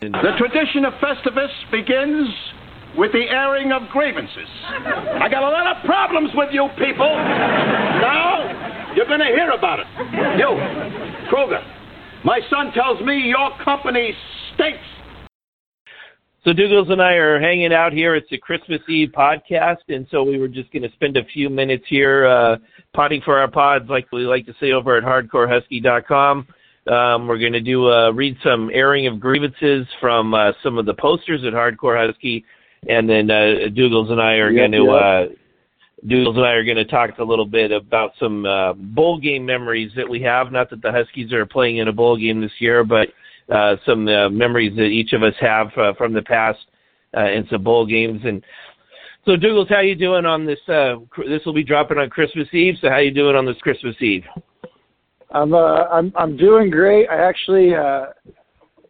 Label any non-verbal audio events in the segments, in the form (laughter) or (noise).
The tradition of Festivus begins with the airing of grievances. I got a lot of problems with you people. Now, you're going to hear about it. You, Kruger, my son tells me your company stinks. So Dougals and I are hanging out here. It's a Christmas Eve podcast, and so we were just going to spend a few minutes here uh, potting for our pods, like we like to say over at HardcoreHusky.com. Um, we're going to do uh, read some airing of grievances from uh, some of the posters at Hardcore Husky, and then uh, Dougals and I are Yep, going to yep. uh, Doodles and I are going to talk a little bit about some uh, bowl game memories that we have. Not that the Huskies are playing in a bowl game this year, but uh, some uh, memories that each of us have uh, from the past uh, in some bowl games. And so, Douglas, how you doing on this? Uh, cr- this will be dropping on Christmas Eve. So, how you doing on this Christmas Eve? I'm uh I'm I'm doing great. I actually uh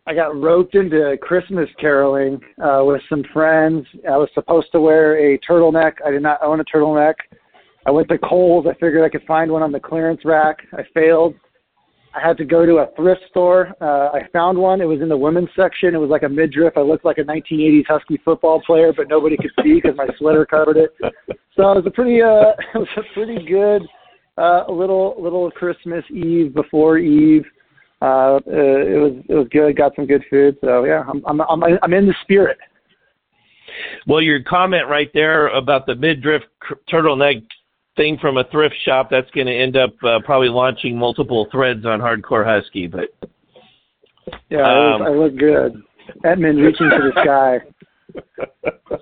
I got roped into Christmas caroling uh with some friends. I was supposed to wear a turtleneck. I did not own a turtleneck. I went to Kohl's. I figured I could find one on the clearance rack. I failed. I had to go to a thrift store. Uh, I found one. It was in the women's section. It was like a midriff. I looked like a 1980s Husky football player, but nobody could see because my sweater covered it. So it was a pretty, uh, (laughs) it was a pretty good, uh, little little Christmas Eve before Eve. Uh, uh, it was it was good. Got some good food. So yeah, I'm I'm I'm, I'm in the spirit. Well, your comment right there about the midriff cr- turtleneck thing from a thrift shop, that's going to end up uh, probably launching multiple threads on Hardcore Husky. But Yeah, I, Um, was, I look good. Edmund reaching to the sky.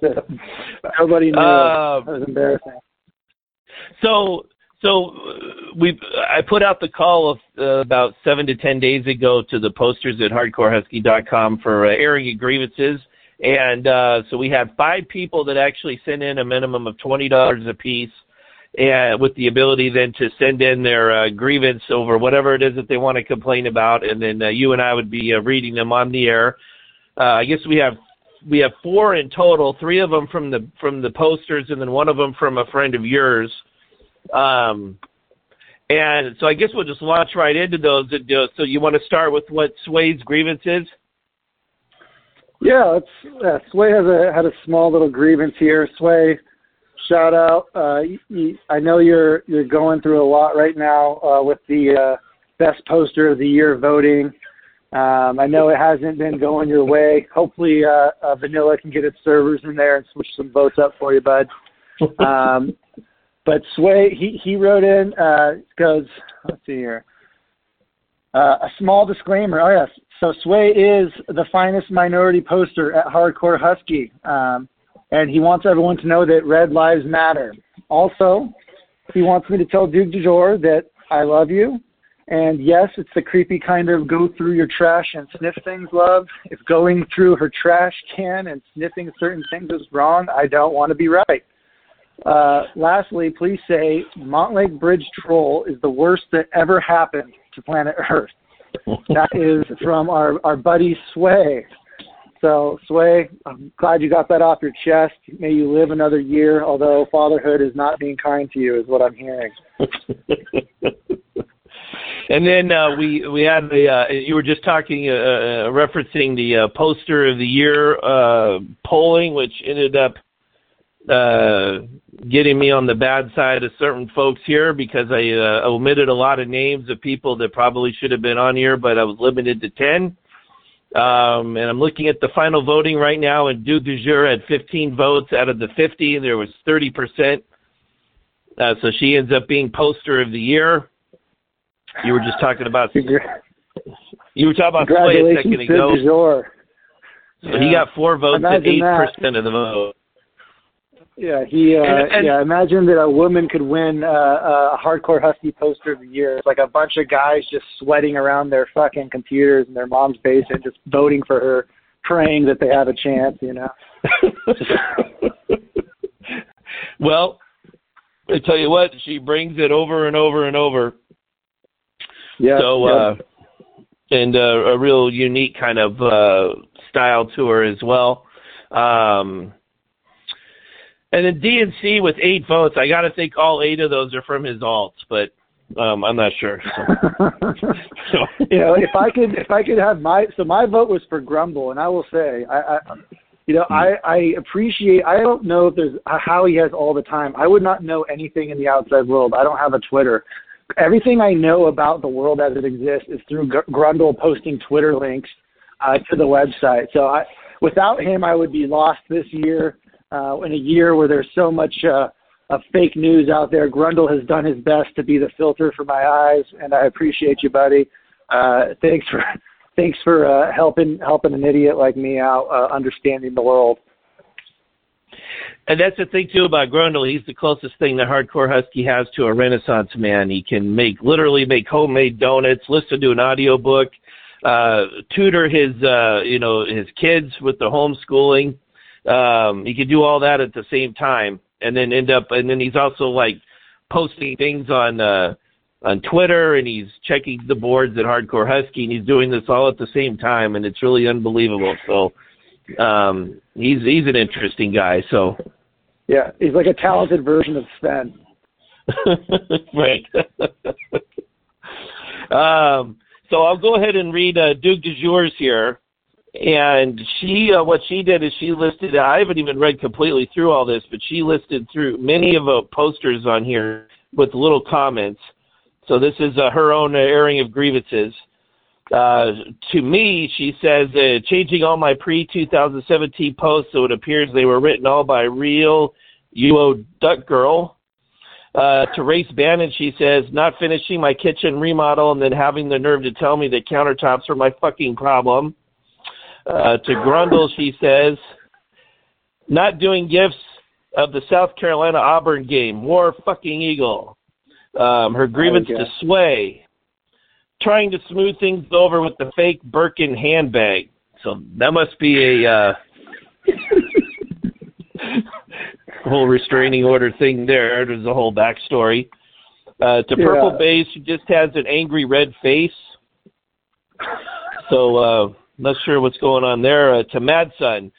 (laughs) Nobody knew. Um, that was embarrassing. So, so we I put out the call of, uh, about seven to ten days ago to the posters at HardcoreHusky.com for uh, airing grievances, and uh, so we had five people that actually sent in a minimum of twenty dollars a piece, and with the ability then to send in their uh, grievance over whatever it is that they want to complain about, and then uh, you and I would be uh, reading them on the air. Uh, I guess we have we have four in total, three of them from the from the posters, and then one of them from a friend of yours. Um, and so I guess we'll just launch right into those. Uh, So you want to start with what Sway's grievance is? Yeah, it's uh, Sway has a had a small little grievance here. Sway, shout out. Uh, I know you're you're going through a lot right now uh, with the uh, best poster of the year voting. Um, I know it hasn't been going your way. Hopefully, uh, uh, Vanilla can get its servers in there and switch some votes up for you, bud. Um, but Sway, he he wrote in uh, goes. Let's see here. Uh, a small disclaimer. Oh yes, so Sway is the finest minority poster at Hardcore Husky, um, and he wants everyone to know that Red Lives Matter. Also, he wants me to tell Duke DeJour that I love you, and yes, it's the creepy kind of go through your trash and sniff things love. If going through her trash can and sniffing certain things is wrong, I don't want to be right. Uh, lastly, please say Montlake Bridge Troll is the worst that ever happened to planet (laughs) Earth. that is from our, our buddy Sway. So, Sway, I'm glad you got that off your chest. May you live another year, although fatherhood is not being kind to you, is what I'm hearing. (laughs) and then uh, we we had the uh, you were just talking uh, uh, referencing the uh, poster of the year uh, polling, which ended up uh, getting me on the bad side of certain folks here because I uh, omitted a lot of names of people that probably should have been on here, but I was limited to ten. Um, and I'm looking at the final voting right now, and Duke du Jour had 15 votes out of the 50. There was 30 percent. Uh, so she ends up being poster of the year. You were just talking about you were talking about Sway a second ago. So he got four votes and Imagine eight that. percent of the vote. Yeah, he. Uh, And- and- yeah, imagine that a woman could win uh, a hardcore husky poster of the year. It's like a bunch of guys just sweating around their fucking computers in their mom's basement, just voting for her, praying that they have a chance. You know. (laughs) well, I tell you what, she brings it over and over and over. Yeah. So, yeah. uh, and uh, a real unique kind of uh, style to her as well. Um, and then DNC with eight votes. I got to think all eight of those are from his alts, but Um, I'm not sure. (laughs) So. so. you know, if I could, if I could have my, so my vote was for Grundle, and I will say, I, I you know, I, I appreciate. I don't know if there's how he has all the time. I would not know anything in the outside world. I don't have a Twitter. Everything I know about the world as it exists is through Grundle posting Twitter links uh, to the website. So I, without him, I would be lost this year. Uh, in a year where there's so much uh, of fake news out there, Grundle has done his best to be the filter for my eyes, and I appreciate you, buddy. Uh, thanks for (laughs) thanks for uh, helping helping an idiot like me out uh, understanding the world. And that's the thing too about Grundle. He's the closest thing that Hardcore Husky has to a Renaissance man. He can make literally make homemade donuts, listen to an audiobook, uh, tutor his uh, you know his kids with the homeschooling. Um, he can do all that at the same time, and then end up. And then he's also like posting things on uh, on Twitter, and he's checking the boards at Hardcore Husky, and he's doing this all at the same time, and it's really unbelievable. So um, he's he's an interesting guy. So yeah, he's like a talented version of Sven. (laughs) right. (laughs) um, so I'll go ahead and read uh, Duke de Jour's here. And she, uh, what she did is she listed. I haven't even read completely through all this, but she listed through many of the posters on here with little comments. So this is uh, her own airing of grievances. Uh, to me, she says, uh, changing all my pre-2017 posts so it appears they were written all by real UO Duck Girl. Uh, to Race Bannon, she says, not finishing my kitchen remodel and then having the nerve to tell me that countertops are my fucking problem. Uh, to Grundle, she says, not doing gifts of the South Carolina Auburn game. War fucking Eagle. Um, her grievance to Sway trying to smooth things over with the fake Birkin handbag. So that must be a uh, (laughs) whole restraining order thing there. There's a whole backstory. Uh, to Purple yeah. Base, she just has an angry red face. So uh, not sure what's going on there. Uh, to Mad Son,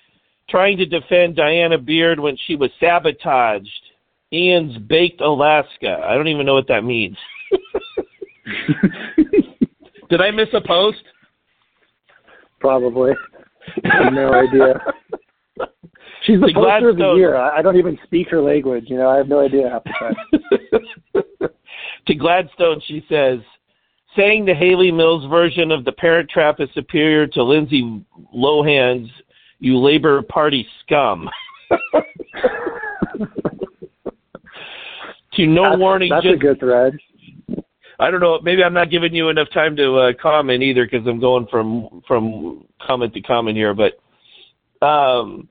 trying to defend Diana Beard when she was sabotaged. Ian's Baked Alaska. I don't even know what that means. (laughs) Did I miss a post? Probably. I have no idea. (laughs) She's the, the poster of the year. I don't even speak her language. You know, I have no idea half the time. (laughs) to Gladstone, she says, saying the Hayley Mills version of the Parent Trap is superior to Lindsay Lohan's "You Labor Party scum." (laughs) to no that's, warning. That's just, a good thread. I don't know. Maybe I'm not giving you enough time to uh, comment either because I'm going from from comment to comment here. But um,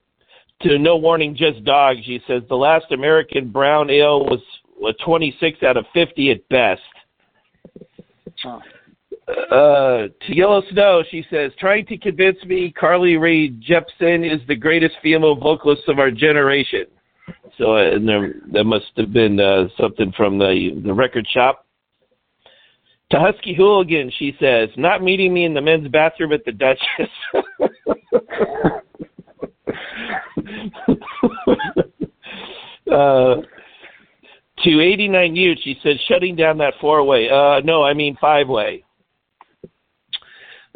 to no warning, just dogs. She says the last American brown ale was a 26 out of 50 at best. Uh, to Yellow Snow, she says, trying to convince me Carly Rae Jepsen is the greatest female vocalist of our generation. So, uh, and there, that must have been uh, something from the the record shop. To Husky Hooligan, she says, not meeting me in the men's bathroom at the Duchess. (laughs) uh, to 89 Ute, she says, shutting down that four way. Uh, no, I mean five way.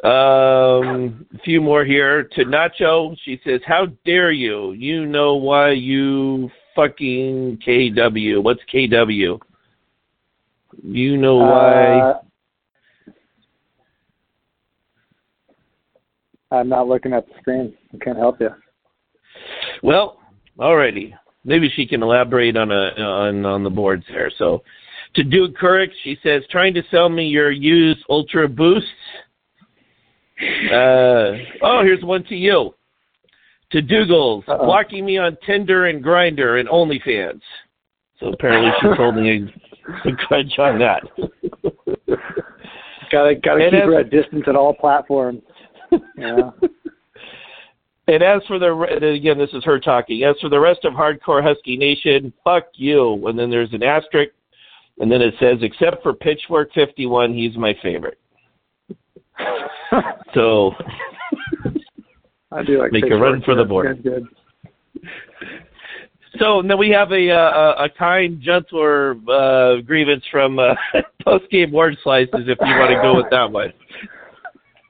Um, a few more here. To Nacho, she says, how dare you? You know why you fucking KW. What's KW? You know why? Uh, I'm not looking at the screen. I can't help you. Well, alrighty. Maybe she can elaborate on a on on the boards there. So, to Duke Couric, she says, trying to sell me your used Ultra Boosts. Uh, oh, here's one to you. To Dougals, Uh-oh. blocking me on Tinder and Grindr and OnlyFans. So apparently she's holding a, a grudge on that. gotta gotta and keep as, her at distance at all platforms. (laughs) Yeah. And as for the again, this is her talking. As for the rest of Hardcore Husky Nation, fuck you. And then there's an asterisk, and then it says, except for Pitchfork 51, he's my favorite. (laughs) so I do like make a run for the board. Good. So then we have a a, a kind, gentler uh, grievance from uh, (laughs) post game orange slices if you want to go with that one.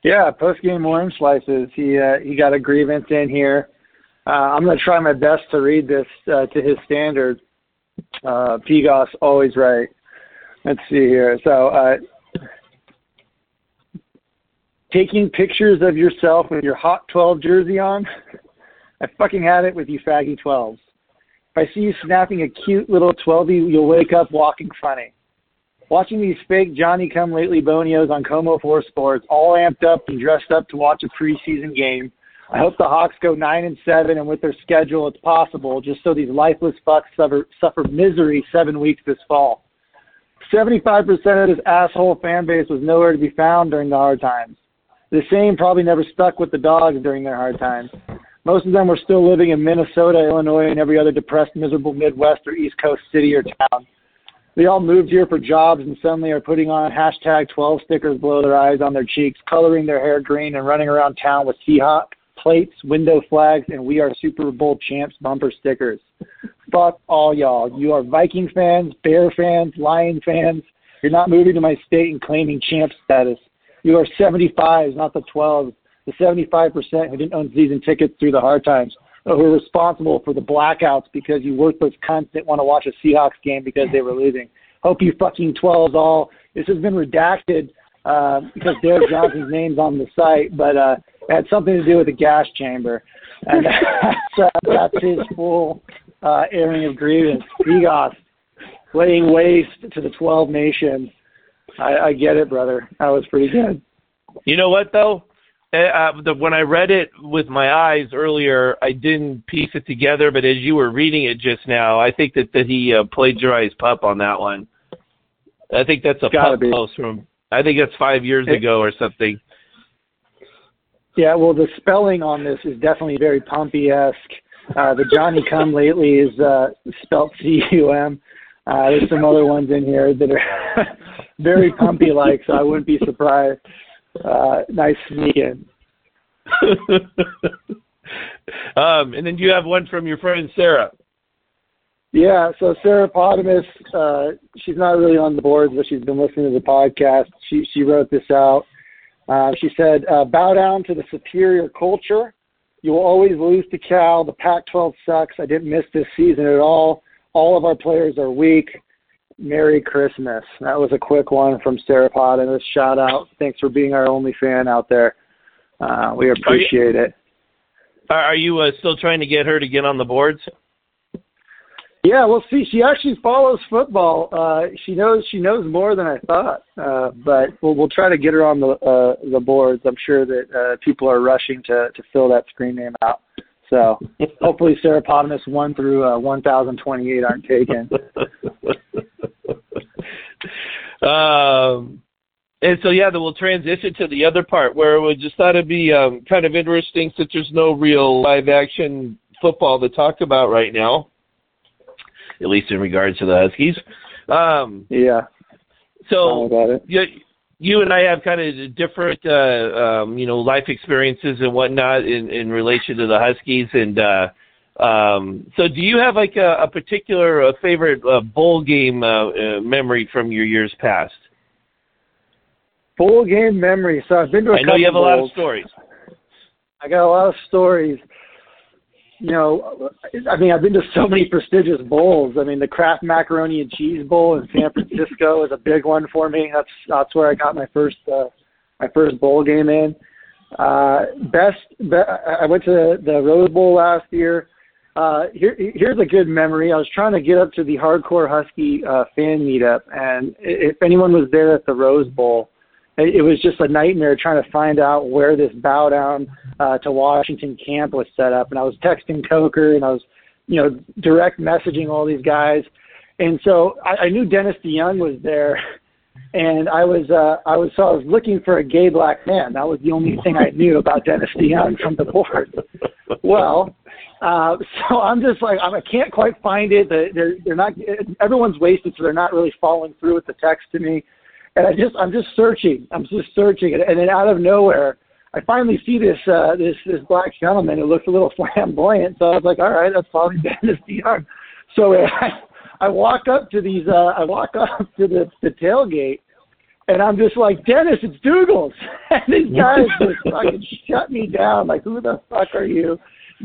Yeah, post game orange slices. He uh, he got a grievance in here. Uh, I'm to try my best to read this uh, to his standard. Uh, Pigos always right. Let's see here. So, uh, taking pictures of yourself with your Hot 12 jersey on. (laughs) I fucking had it with you faggy 12s. If I see you snapping a cute little 12y, you'll wake up walking funny. Watching these fake Johnny come lately bonios on KOMO 4 Sports, all amped up and dressed up to watch a preseason game. I hope the Hawks go 9 and 7, and with their schedule, it's possible, just so these lifeless fucks suffer, suffer misery seven weeks this fall. 75% of this asshole fan base was nowhere to be found during the hard times. The same probably never stuck with the dogs during their hard times. Most of them were still living in Minnesota, Illinois, and every other depressed, miserable Midwest or East Coast city or town. They all moved here for jobs and suddenly are putting on hashtag 12 stickers below their eyes on their cheeks, coloring their hair green, and running around town with Seahawk plates, window flags, and We Are Super Bowl Champs bumper stickers. Fuck all y'all. You are Viking fans, Bear fans, Lion fans. You're not moving to my state and claiming champ status. You are 75s, not the 12s the 75% who didn't own season tickets through the hard times, who are responsible for the blackouts because you worthless cunts didn't want to watch a Seahawks game because they were losing. Hope you fucking 12s all. This has been redacted uh, because Derek Johnson's (laughs) name's on the site, but uh, it had something to do with the gas chamber. And (laughs) that's, uh, that's his full uh, airing of grievance. Egos laying waste to the 12 nations. I, I get it, brother. That was pretty good. You know what, though? Uh, uh, the, when I read it with my eyes earlier, I didn't piece it together. But as you were reading it just now, I think that that he uh, plagiarized Pup on that one. I think that's a Pup be. post from. I think that's five years it, ago or something. Yeah, well, the spelling on this is definitely very Pumpy esque. Uh, the Johnny Come Lately is uh, spelled C U M. Uh, there's some other ones in here that are (laughs) very Pumpy like, so I wouldn't be surprised uh, nice sneak (laughs) in. um, and then you have one from your friend Sarah. Yeah, so Sarah Potamus, uh, she's not really on the boards, but she's been listening to the podcast. She she wrote this out. Uh, she said, uh, "Bow down to the superior culture. You will always lose to Cal. The Pac-12 sucks. I didn't miss this season at all. All of our players are weak. Merry Christmas. That was a quick one from Sarah Pot, and a shout out. Thanks for being our only fan out there. Uh, we appreciate are you, it. Are you uh, still trying to get her to get on the boards? Yeah, we'll see. She actually follows football. Uh, she knows she knows more than I thought. Uh, but we'll we'll try to get her on the uh, the boards. I'm sure that uh, people are rushing to to fill that screen name out. So hopefully Seropotamus 1 through uh, 1028 aren't taken. (laughs) um, and so, yeah, then we'll transition to the other part where we just thought it'd be um, kind of interesting since there's no real live action football to talk about right now, at least in regards to the Huskies. Um, yeah. So, yeah, you and I have kind of different, uh, um, you know, life experiences and whatnot in, in relation to the Huskies. And uh, um, so, do you have like a, a particular uh, favorite uh, bowl game uh, uh, memory from your years past? Bowl game memory. So I've been to a I know you have bowls. a lot of stories. I got a lot of stories you know, I mean, I've been to so many prestigious bowls. I mean, the Kraft Macaroni and Cheese Bowl in San Francisco (laughs) is a big one for me. That's that's where I got my first uh, my first bowl game in. Uh, best, be, I went to the Rose Bowl last year. Uh, here, here's a good memory. I was trying to get up to the Hardcore Husky uh, fan meetup, and if anyone was there at the Rose Bowl, it was just a nightmare trying to find out where this bow down uh, to Washington camp was set up. And I was texting Coker and I was, you know, direct messaging all these guys. And so I, I knew Dennis DeYoung was there, and I was uh, I was so I was looking for a gay black man. That was the only thing I knew about Dennis DeYoung from the board. Well, uh, so I'm just like I can't quite find it. They're they're not everyone's wasted, so they're not really following through with the text to me and I just I'm just searching. I'm just searching, and, and then out of nowhere, I finally see this uh, this this black gentleman who looks a little (laughs) flamboyant. So I was like, all right, that's probably (laughs) Dennis DeYoung. So I, (laughs) I walk up to these. Uh, I walk up to the the tailgate, and I'm just like, Dennis, it's Dougals. And these guys just fucking shut me down. Like, who the fuck are you?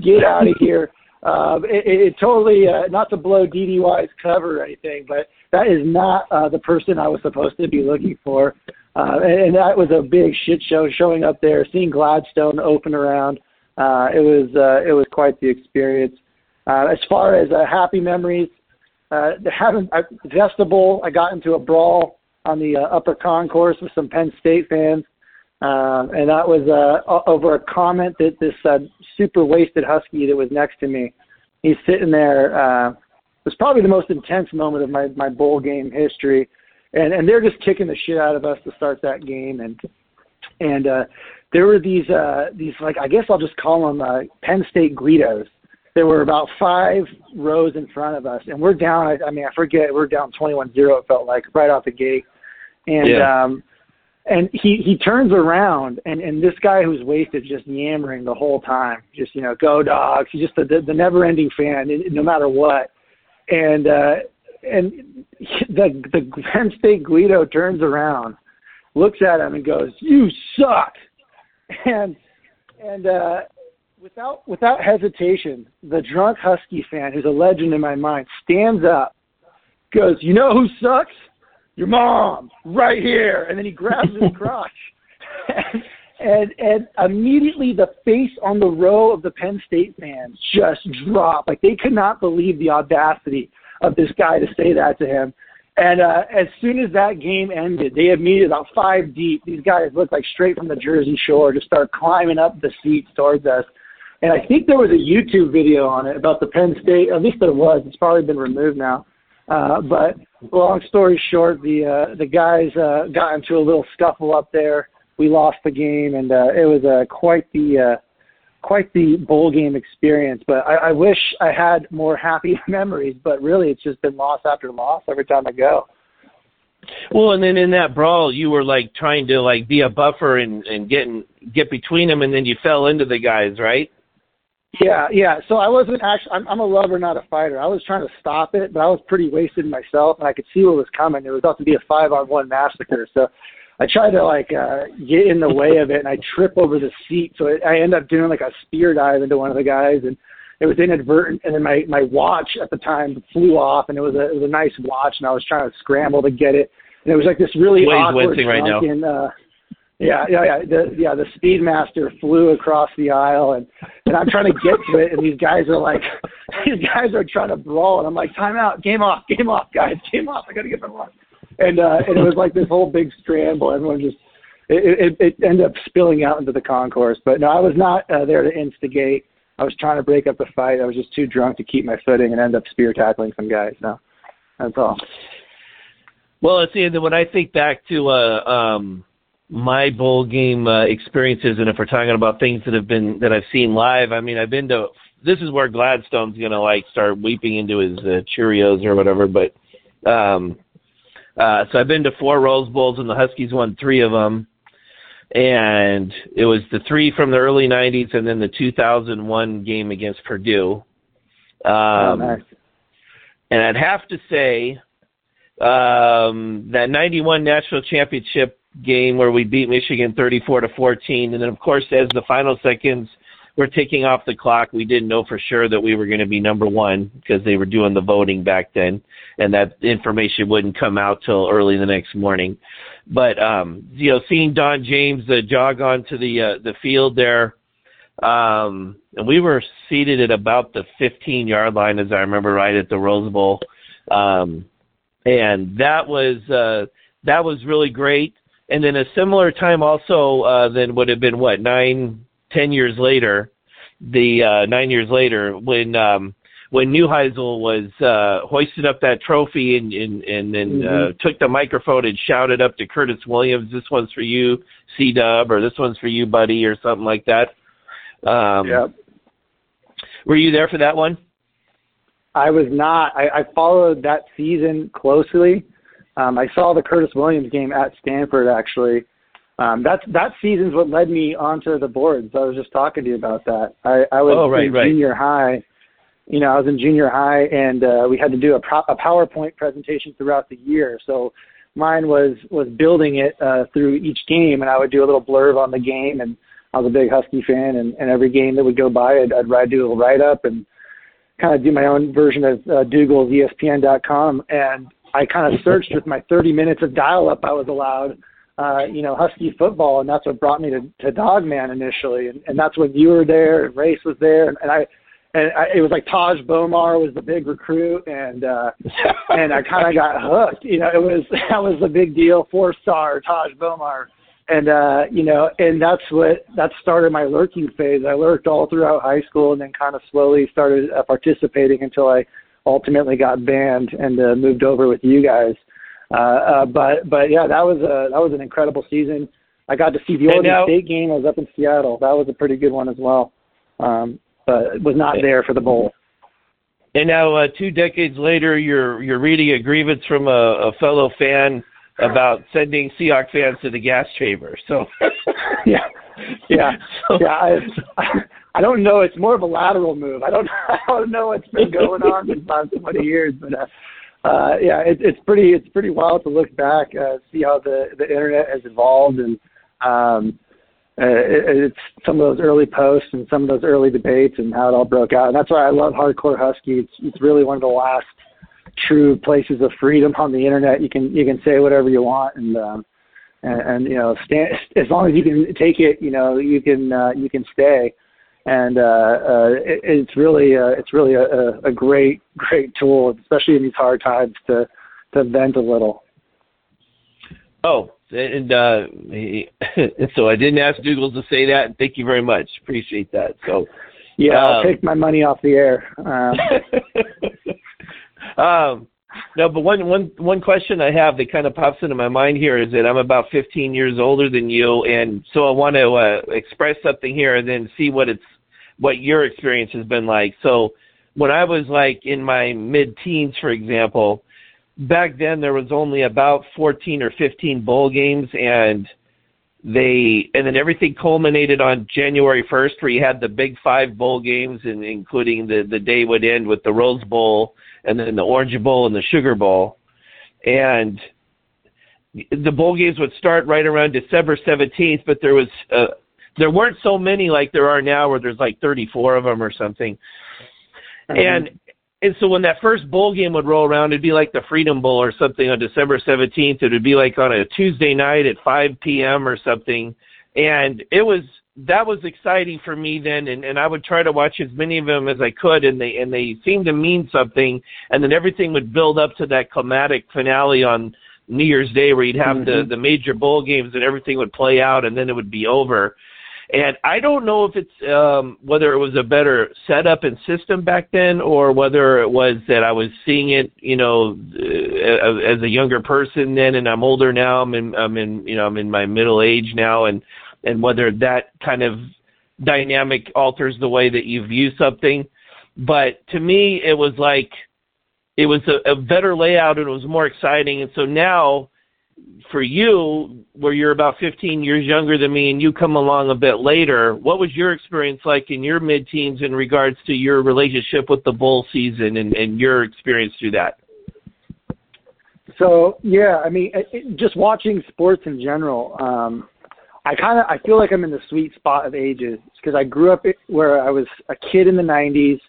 Get out of here. Um, it, it totally, uh, not to blow DDY's cover or anything, but that is not uh, the person I was supposed to be looking for. Uh, and, and that was a big shit show showing up there, seeing Gladstone open around. Uh, it was uh, it was quite the experience. Uh, as far as uh, happy memories, uh, haven't I, Vestibule. I got into a brawl on the uh, upper concourse with some Penn State fans, uh, and that was uh, over a comment that this uh, super wasted Husky that was next to me. He's sitting there. Uh, it was probably the most intense moment of my my bowl game history, and and they're just kicking the shit out of us to start that game, and and uh, there were these uh, these like I guess I'll just call them uh, Penn State Guidos. There were about five rows in front of us, and we're down. I, I mean, I forget we're down twenty-one zero. It felt like right off the gate, and yeah. um, and he he turns around, and and this guy who's wasted just yammering the whole time, just you know, go dogs. He's just the the, the never-ending fan, no matter what, and uh, and (laughs) the the Penn State Guido turns around, looks at him, and goes, "You suck." (laughs) and and uh, without without hesitation, the drunk Husky fan, who's a legend in my mind, stands up, goes, "You know who sucks? Your mom, right here!" And then he grabs his (laughs) crotch, and, and and immediately the face on the row of the Penn State fans just dropped. Like they could not believe the audacity of this guy to say that to him. And uh, as soon as that game ended, they immediately about five deep. These guys looked like straight from the Jersey Shore, just start climbing up the seats towards us. And I think there was a YouTube video on it about the Penn State. At least there was. It's probably been removed now. Uh, but long story short, the uh, the guys uh, got into a little scuffle up there. We lost the game, and uh, it was uh, quite the uh, quite the bowl game experience. But I, I wish I had more happy (laughs) memories. But really, it's just been loss after loss every time I go. Well, and then in that brawl, you were like trying to like be a buffer and and getting get between them, and then you fell into the guys, right? Yeah, yeah. So I wasn't actually. I'm, I'm a lover, not a fighter. I was trying to stop it, but I was pretty wasted myself, and I could see what was coming. It was about to be a five-on-one massacre. So I tried to like uh, get in the way of it, and I trip over the seat. So it, I end up doing like a spear dive into one of the guys, and it was inadvertent. And then my my watch at the time flew off, and it was a it was a nice watch, and I was trying to scramble to get it, and it was like this really awkward right now. uh, yeah, yeah, yeah. The yeah, the Speedmaster flew across the aisle, and and I'm trying to get to it, and these guys are like, (laughs) these guys are trying to brawl, and I'm like, time out, game off, game off, guys, game off. I got to get the one and uh, and it was like this whole big scramble. Everyone just it, it, it ended up spilling out into the concourse. But no, I was not uh, there to instigate. I was trying to break up the fight. I was just too drunk to keep my footing and end up spear tackling some guys. No, that's all. Well, the and when I think back to uh, um, my bowl game uh, experiences, and if we're talking about things that have been that I've seen live, I mean, I've been to. This is where Gladstone's gonna like start weeping into his uh, Cheerios or whatever. But um, uh, so I've been to four Rose Bowls, and the Huskies won three of them. And it was the three from the early '90s, and then the 2001 game against Purdue. Um, oh, nice. And I'd have to say um, that '91 national championship game where we beat Michigan 34 to 14, and then of course as the final seconds were ticking off the clock. We didn't know for sure that we were going to be number one because they were doing the voting back then, and that information wouldn't come out till early the next morning. But um, you know, seeing Don James uh, jog onto the uh, the field there, um, and we were seated at about the 15 yard line, as I remember, right at the Rose Bowl, um, and that was uh, that was really great. And then a similar time also uh, then would have been what nine ten years later, the uh, nine years later, when um, when Neuheisel was uh, hoisted up that trophy and and and then uh, mm-hmm. uh, took the microphone and shouted up to Curtis Williams, "This one's for you, C Dub," or "This one's for you, buddy," or something like that. Um, yeah. Were you there for that one? I was not. I, I followed that season closely. Um, I saw the Curtis Williams game at Stanford actually, um, that's that season's what led me onto the boards. I was just talking to you about that. I, I was oh, right, in right. junior high, you know, I was in junior high and uh, we had to do a, pro- a PowerPoint presentation throughout the year. So mine was was building it uh, through each game, and I would do a little blurb on the game. And I was a big Husky fan, and, and every game that would go by, I'd, I'd write do a little write up and kind of do my own version of uh, Dougal's ESPN.com. And I kind of searched with my 30 minutes of dial up I was allowed. Uh, you know, Husky football, and that's what brought me to, to Dawgman initially, and, and that's when you were there, and Race was there, and, and I, and I, it was like Tahj Bomar was the big recruit, and uh, (laughs) and I kind of got hooked. You know, it was (laughs) that was the big deal, four star Tahj Bomar, and uh, you know, and that's what that started my lurking phase. I lurked all throughout high school, and then kind of slowly started uh, participating until I ultimately got banned and uh, moved over with you guys. Uh, uh, but but yeah, that was a that was an incredible season. I got to see the Oregon now, State game. I was up in Seattle. That was a pretty good one as well. Um, but was not there for the bowl. And now, uh, two decades later, you're you're reading a grievance from a, a fellow fan about sending Seahawks fans to the gas chamber. So, (laughs) yeah, (laughs) yeah, so, yeah. I, I (laughs) don't know. It's more of a lateral move. I don't (laughs) I don't know what's been going on in the last twenty years, but uh, uh, yeah, it, it's pretty it's pretty wild to look back, uh, see how the the internet has evolved, and um, uh, it, it's some of those early posts and some of those early debates and how it all broke out. And that's why I love Hardcore Husky. It's it's really one of the last true places of freedom on the internet. You can you can say whatever you want and um, and, and you know stand as long as you can take it. You know you can uh, you can stay. And uh, uh, it, it's really uh, it's really a, a great (laughs) great tool, especially in these hard times to to vent a little. Oh, and uh, he, (laughs) so I didn't ask Dougal to say that. And thank you very much. Appreciate that. So yeah, um, I'll take my money off the air. Um, (laughs) um, no, but one one one question I have that kind of pops into my mind here is that I'm about 15 years older than you, and so I want to uh, express something here and then see what it's what your experience has been like. So when I was like in my mid-teens, for example, back then there was only about 14 or 15 bowl games and they and then everything culminated on January 1st where you had the big 5 bowl games and including the the day would end with the Rose Bowl and then the Orange Bowl and the Sugar Bowl and the bowl games would start right around December 17th but there was uh, there weren't so many like there are now where there's like 34 of them or something mm-hmm. and and so when that first bowl game would roll around, it'd be like the Freedom Bowl or something on December 17th. It would be like on a Tuesday night at 5 p.m. or something. And it was that was exciting for me then and, and I would try to watch as many of them as I could and they and they seemed to mean something and then everything would build up to that climatic finale on New Year's Day where you'd have mm-hmm. the the major bowl games and everything would play out and then it would be over. And I don't know if it's um, whether it was a better setup and system back then, or whether it was that I was seeing it, you know, uh, as a younger person then, and I'm older now. I'm in, I'm in, you know, I'm in my middle age now, and and whether that kind of dynamic alters the way that you view something. But to me, it was like it was a, a better layout and it was more exciting. And so now for you, where you're about 15 years younger than me and you come along a bit later, what was your experience like in your mid teens in regards to your relationship with the bowl season and, and your experience through that? So, yeah, I mean, it, just watching sports in general, um, I kind of I feel like I'm in the sweet spot of ages because I grew up where I was a kid in the 90s.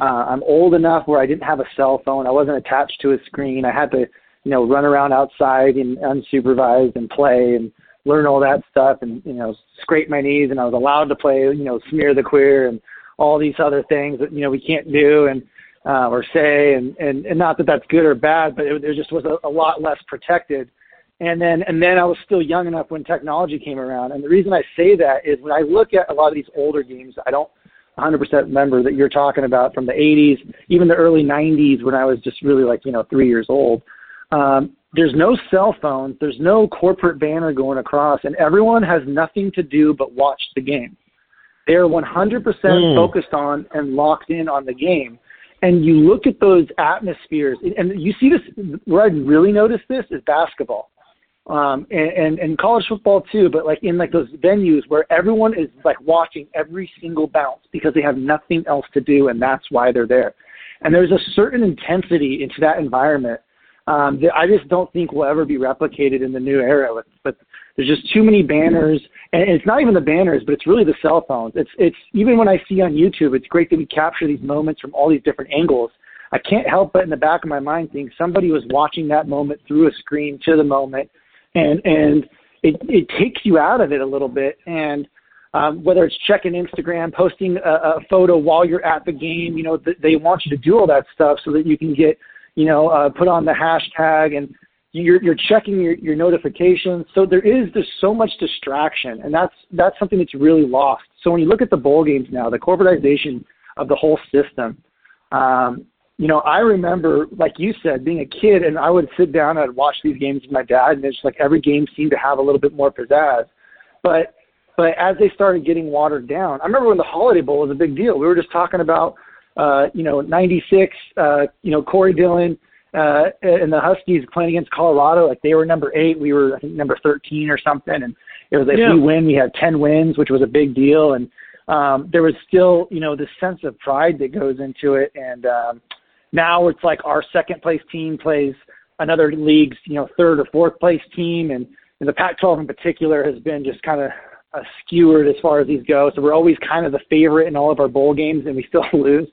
Uh, I'm old enough where I didn't have a cell phone. I wasn't attached to a screen. I had to you know, run around outside and unsupervised and play and learn all that stuff and, you know, scrape my knees and I was allowed to play, you know, smear the queer and all these other things that, you know, we can't do and, uh, or say and, and, and not that that's good or bad, but it, there just was a, a lot less protected. And then, and then I was still young enough when technology came around. And the reason I say that is when I look at a lot of these older games, I don't 100% remember that you're talking about from the 80s, even the early 90s when I was just really like, you know, three years old. Um, there's no cell phones, there's no corporate banner going across, and everyone has nothing to do but watch the game. They're 100% mm. focused on and locked in on the game. And you look at those atmospheres, and you see this, where I really noticed this is basketball. um, and, and and college football too, but like in like those venues where everyone is like watching every single bounce because they have nothing else to do, and that's why they're there. And there's a certain intensity into that environment um, that I just don't think will ever be replicated in the new era. But there's just too many banners, and it's not even the banners, but it's really the cell phones. It's it's even when I see on YouTube, it's great that we capture these moments from all these different angles. I can't help but in the back of my mind think somebody was watching that moment through a screen to the moment and and it it takes you out of it a little bit and um, whether it's checking Instagram, posting a, a photo while you're at the game, you know, th- they want you to do all that stuff so that you can get, you know, uh, put on the hashtag and you're, you're checking your, your notifications. So there is just so much distraction, and that's that's something that's really lost. So when you look at the bowl games now, the corporatization of the whole system, um, you know, I remember, like you said, being a kid, and I would sit down, and I'd watch these games with my dad, and it's like every game seemed to have a little bit more pizzazz. But but as they started getting watered down, I remember when the Holiday Bowl was a big deal. We were just talking about, uh, you know, '96, uh, you know, Corey Dillon uh, and the Huskies playing against Colorado. Like they were number eight, we were I think number 13 or something, and it was like yeah. we win, we had 10 wins, which was a big deal, and um, there was still, you know, this sense of pride that goes into it, and um, now it's like our second place team plays another league's, you know, third or fourth place team, and, and the Pac-12 in particular has been just kind of skewered as far as these go. So we're always kind of the favorite in all of our bowl games, and we still (laughs) lose,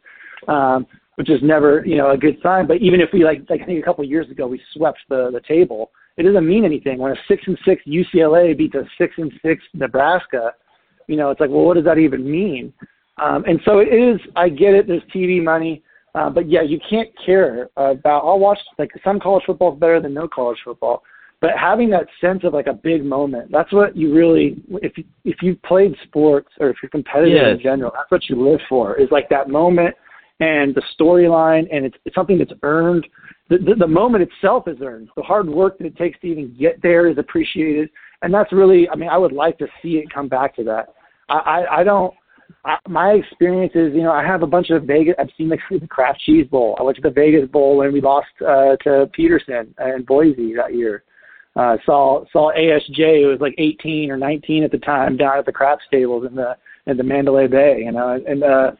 um, which is never, you know, a good sign. But even if we like, like I think a couple of years ago, we swept the the table. It doesn't mean anything when a six and six UCLA beats a six and six Nebraska. You know, it's like, well, what does that even mean? Um, and so it is. I get it. There's TV money. Uh, but yeah, you can't care about. I'll watch like some college football is better than no college football, but having that sense of like a big moment, that's what you really. If you, if you've played sports or if you're competitive in general, that's what you live for. Is like that moment and the storyline, and it's, it's something that's earned. The, the, the moment itself is earned. The hard work that it takes to even get there is appreciated, and that's really. I mean, I would like to see it come back to that. I, I, I don't I, my experience is, you know, I have a bunch of Vegas. I've seen the, the Kraft Cheese Bowl. I went to the Vegas Bowl when we lost uh, to Petersen in Boise that year. Uh, saw saw ASJ. It was like 18 or 19 at the time down at the Kraft stables in the in the Mandalay Bay. You know, and uh,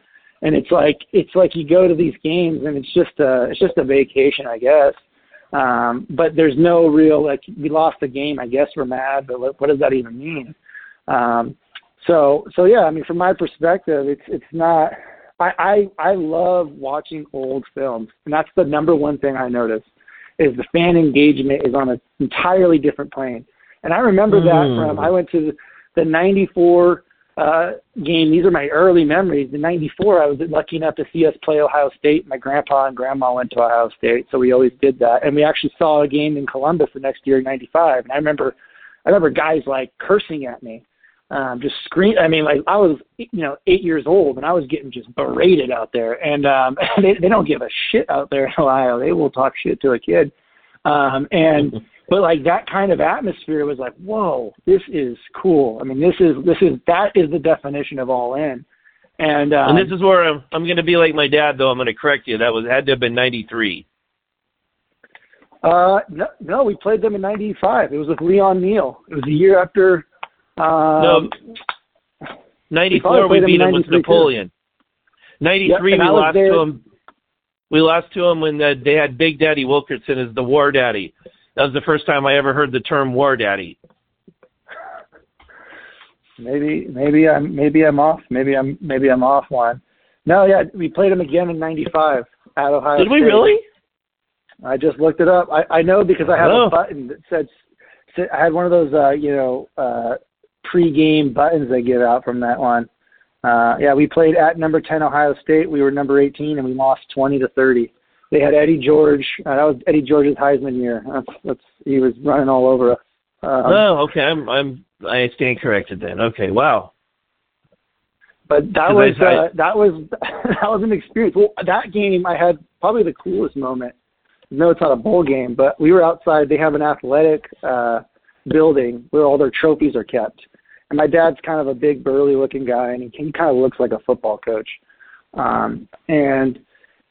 and it's like it's like you go to these games and it's just a it's just a vacation, I guess. Um, but there's no real like we lost the game. I guess we're mad, but what, what does that even mean? Um, so so yeah, I mean from my perspective, it's it's not. I I I love watching old films, and that's the number one thing I notice is the fan engagement is on an entirely different plane. And I remember mm. that from I went to the, the '94 uh, game. These are my early memories. In '94, I was lucky enough to see us play Ohio State. My grandpa and grandma went to Ohio State, so we always did that. And we actually saw a game in Columbus the next year in '95. And I remember, I remember guys like cursing at me um, just scream. I mean, like I was, you know, eight years old and I was getting just berated out there. And um, (laughs) they they don't give a shit out there in Ohio. They will talk shit to a kid. Um, and (laughs) but like that kind of atmosphere was like, whoa, this is cool. I mean, this is this is that is the definition of all in. And um, and this is where I'm I'm going to be like my dad though. I'm going to correct you. That was had to have been '93. Uh, no, no, we played them in '95. It was with Leon Neal. It was a year after um, no, 94 we, we beat him with Napoleon. 93 yep, we lost there. to him. We lost to him when they had Big Daddy Wilkinson as the War Daddy. That was the first time I ever heard the term War Daddy. Maybe maybe I'm maybe I'm off. Maybe I'm maybe I'm off one. No, yeah, we played him again in '95 at Ohio. Did State. we really? I just looked it up. I, I know because I have oh. a button that said I had one of those uh, you know uh, pre-game buttons they give out from that one. Uh, yeah, we played at number 10 Ohio State. We were number 18 and we lost 20 to 30. They had Eddie George. Uh, that was Eddie George's Heisman year. That's, that's he was running all over us. Um, oh, okay. I'm I'm I stand corrected then. Okay, wow. But that was I, uh, that was (laughs) that was an experience. Well, that game I had probably the coolest moment. No, it's not a bowl game, but we were outside. They have an athletic uh, building where all their trophies are kept, and my dad's kind of a big burly looking guy and he, he kind of looks like a football coach. Um and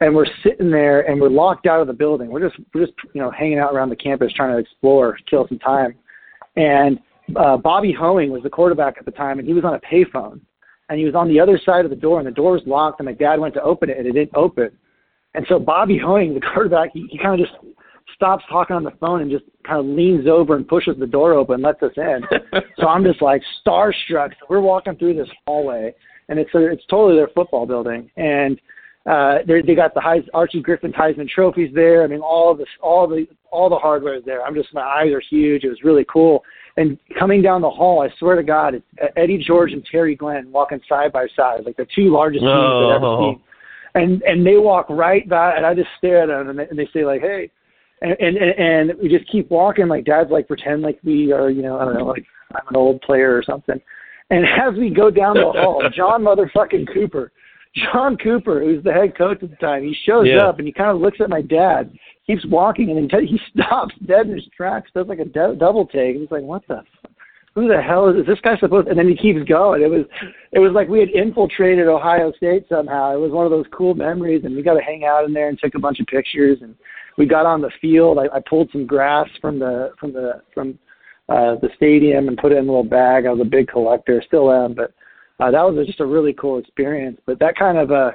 and we're sitting there and we're locked out of the building. We're just we're just you know hanging out around the campus trying to explore kill some time. And uh, Bobby Hoying was the quarterback at the time, and he was on a payphone, and he was on the other side of the door, and the door was locked, and my dad went to open it, and it didn't open. And so Bobby Hoying, the quarterback, he, he kind of just stops talking on the phone and just kind of leans over and pushes the door open, and lets us in. (laughs) so I'm just like starstruck. So we're walking through this hallway, and it's a, it's totally their football building, and uh, they they got the Heis, Archie Griffin Heisman trophies there. I mean, all the all the all the hardware is there. I'm just my eyes are huge. It was really cool. And coming down the hall, I swear to God, it's Eddie George and Terry Glenn walking side by side, like the two largest teams I've ever oh. seen. And and they walk right by, and I just stare at them, and they, and they say like, "Hey," and, and and we just keep walking. Like Dad's like pretend like we are, you know, I don't know, like I'm an old player or something. And (laughs) as we go down the hall, John motherfucking Cooper John Cooper, who's the head coach at the time, he shows yeah. up and he kind of looks at my dad, keeps walking, and then (laughs) he stops dead in his tracks, does like a a d- double take, and he's like, "What the? Fuck? Who the hell is, is this guy supposed?" And then he keeps going. It was, it was like we had infiltrated Ohio State somehow. It was one of those cool memories, and we got to hang out in there and took a bunch of pictures. And we got on the field. I, I pulled some grass from the from the from uh, the stadium and put it in a little bag. I was a big collector, still am, but uh, that was just a really cool experience. But that kind of uh,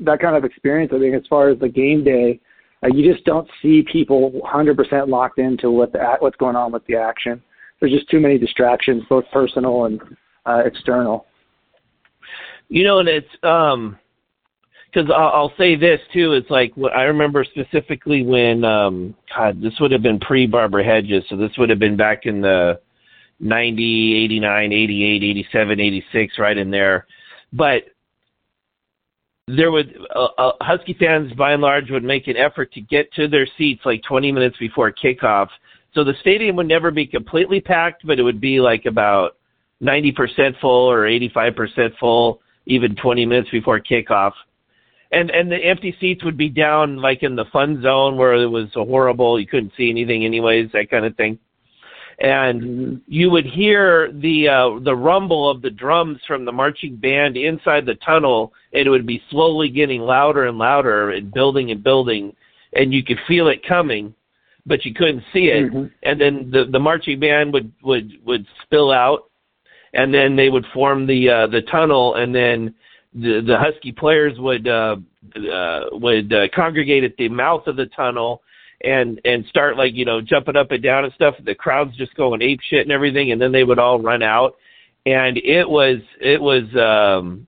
that kind of experience, I think, as far as the game day, uh, you just don't see people 100% locked into what the what's going on with the action. There's just too many distractions, both personal and uh, external. You know, and it's um, because I'll, I'll say this too. It's like what I remember specifically when um, God, this would have been pre Barbara Hedges, so this would have been back in the 90, 89, 88, 87, 86, right in there. But there would uh, uh, Husky fans by and large would make an effort to get to their seats like 20 minutes before kickoff. So the stadium would never be completely packed, but it would be like about 90% full or 85% full even 20 minutes before kickoff. And and the empty seats would be down like in the fun zone where it was horrible, you couldn't see anything anyways, that kind of thing and you would hear the uh, the rumble of the drums from the marching band inside the tunnel, and it would be slowly getting louder and louder and building and building, and you could feel it coming, but you couldn't see it. Mm-hmm. And then the the marching band would would would spill out, and then they would form the uh, the tunnel, and then the the Husky players would uh, uh, would uh, congregate at the mouth of the tunnel and and start like you know jumping up and down and stuff. The crowd's just going ape shit and everything, and then they would all run out, and it was it was um,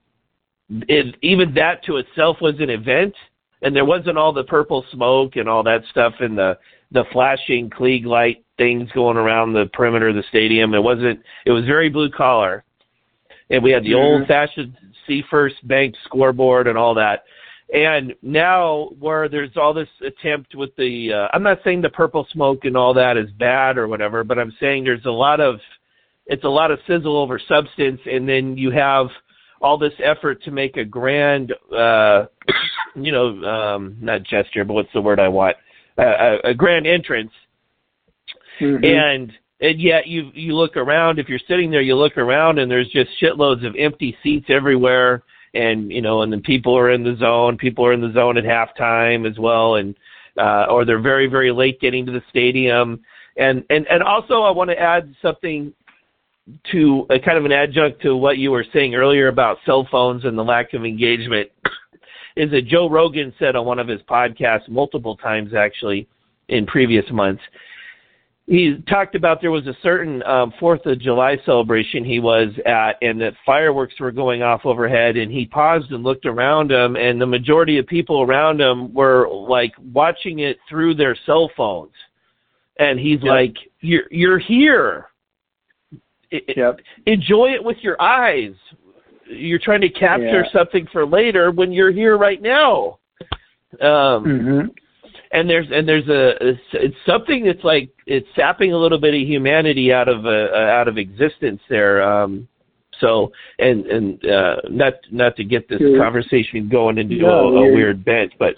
it, even that to itself was an event, and there wasn't all the purple smoke and all that stuff and the the flashing Klieg light things going around the perimeter of the stadium. It wasn't. It was very blue collar, and we had the mm-hmm. old fashioned Seafirst Bank scoreboard and all that. And now where there's all this attempt with the uh, I'm not saying the purple smoke and all that is bad or whatever, but I'm saying there's a lot of it's a lot of sizzle over substance and then you have all this effort to make a grand uh (coughs) you know um not gesture but what's the word I want uh, a, a grand entrance mm-hmm. and and yet you you look around if you're sitting there you look around and there's just shitloads of empty seats everywhere and you know, and then people are in the zone. People are in the zone at halftime as well, and uh, or they're very very late getting to the stadium. And and and also, I want to add something to a kind of an adjunct to what you were saying earlier about cell phones and the lack of engagement. (coughs) Is that Joe Rogan said on one of his podcasts multiple times actually in previous months he talked about there was a certain um, Fourth of July celebration he was at, and that fireworks were going off overhead. And he paused and looked around him, and the majority of people around him were like watching it through their cell phones. And he's yep. like, "You're you're here. Yep. Enjoy it with your eyes. You're trying to capture yeah. something for later when you're here right now." Um, mm-hmm and there's and there's a it's, it's something that's like it's sapping a little bit of humanity out of uh, out of existence there. Um, so and and uh, not not to get this conversation going into no, a, a weird bent, but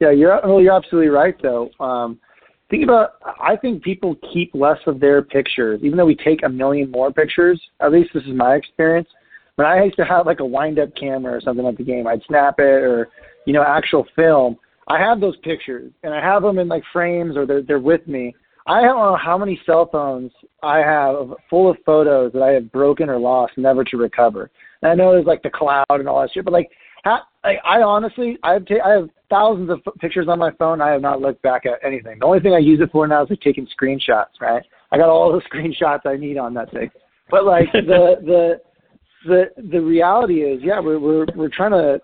yeah, you're well, you're absolutely right though. Um, think about I think people keep less of their pictures, even though we take a million more pictures. At least this is my experience. When I used to have like a wind up camera or something at the game, I'd snap it or you know actual film I have those pictures and I have them in like frames or they're they're with me. I don't know how many cell phones I have full of photos that I have broken or lost, never to recover. And I know there's like the cloud and all that shit, but like, how, like I honestly, I have ta- I have thousands of pictures on my phone. I have not looked back at anything. The only thing I use it for now is like taking screenshots. Right? I got all the (laughs) screenshots I need on that thing. But like the the the the reality is, yeah, we're we're we're trying to